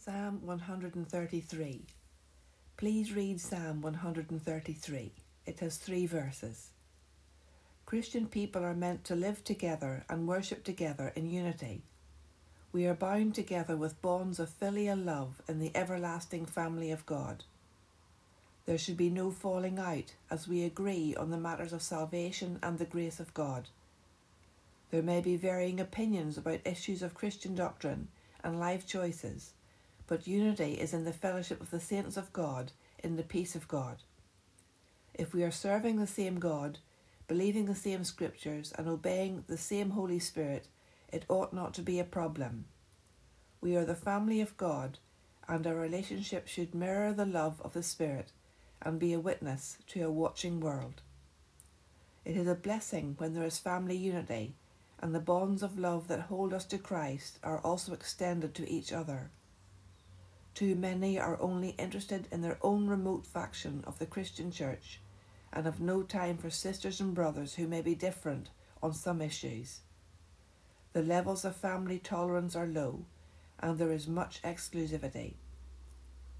Psalm 133. Please read Psalm 133. It has three verses. Christian people are meant to live together and worship together in unity. We are bound together with bonds of filial love in the everlasting family of God. There should be no falling out as we agree on the matters of salvation and the grace of God. There may be varying opinions about issues of Christian doctrine and life choices, but unity is in the fellowship of the saints of God in the peace of God. If we are serving the same God, believing the same scriptures, and obeying the same Holy Spirit, it ought not to be a problem. We are the family of God, and our relationship should mirror the love of the Spirit and be a witness to a watching world. It is a blessing when there is family unity, and the bonds of love that hold us to Christ are also extended to each other. Too many are only interested in their own remote faction of the Christian Church and have no time for sisters and brothers who may be different on some issues. The levels of family tolerance are low, and there is much exclusivity.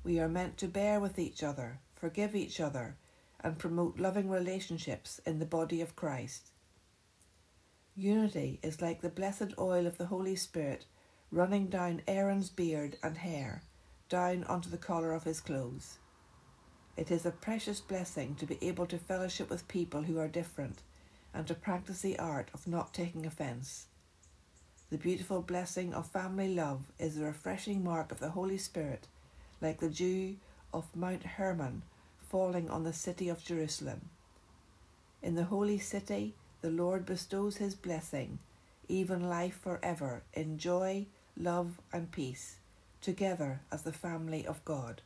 We are meant to bear with each other, forgive each other, and promote loving relationships in the body of Christ. Unity is like the blessed oil of the Holy Spirit running down Aaron's beard and hair, down onto the collar of his clothes. It is a precious blessing to be able to fellowship with people who are different and to practice the art of not taking offence. The beautiful blessing of family love is the refreshing mark of the Holy Spirit, like the dew of Mount Hermon falling on the city of Jerusalem. In the holy city, the Lord bestows his blessing, even life forever, in joy, love, and peace, together as the family of God.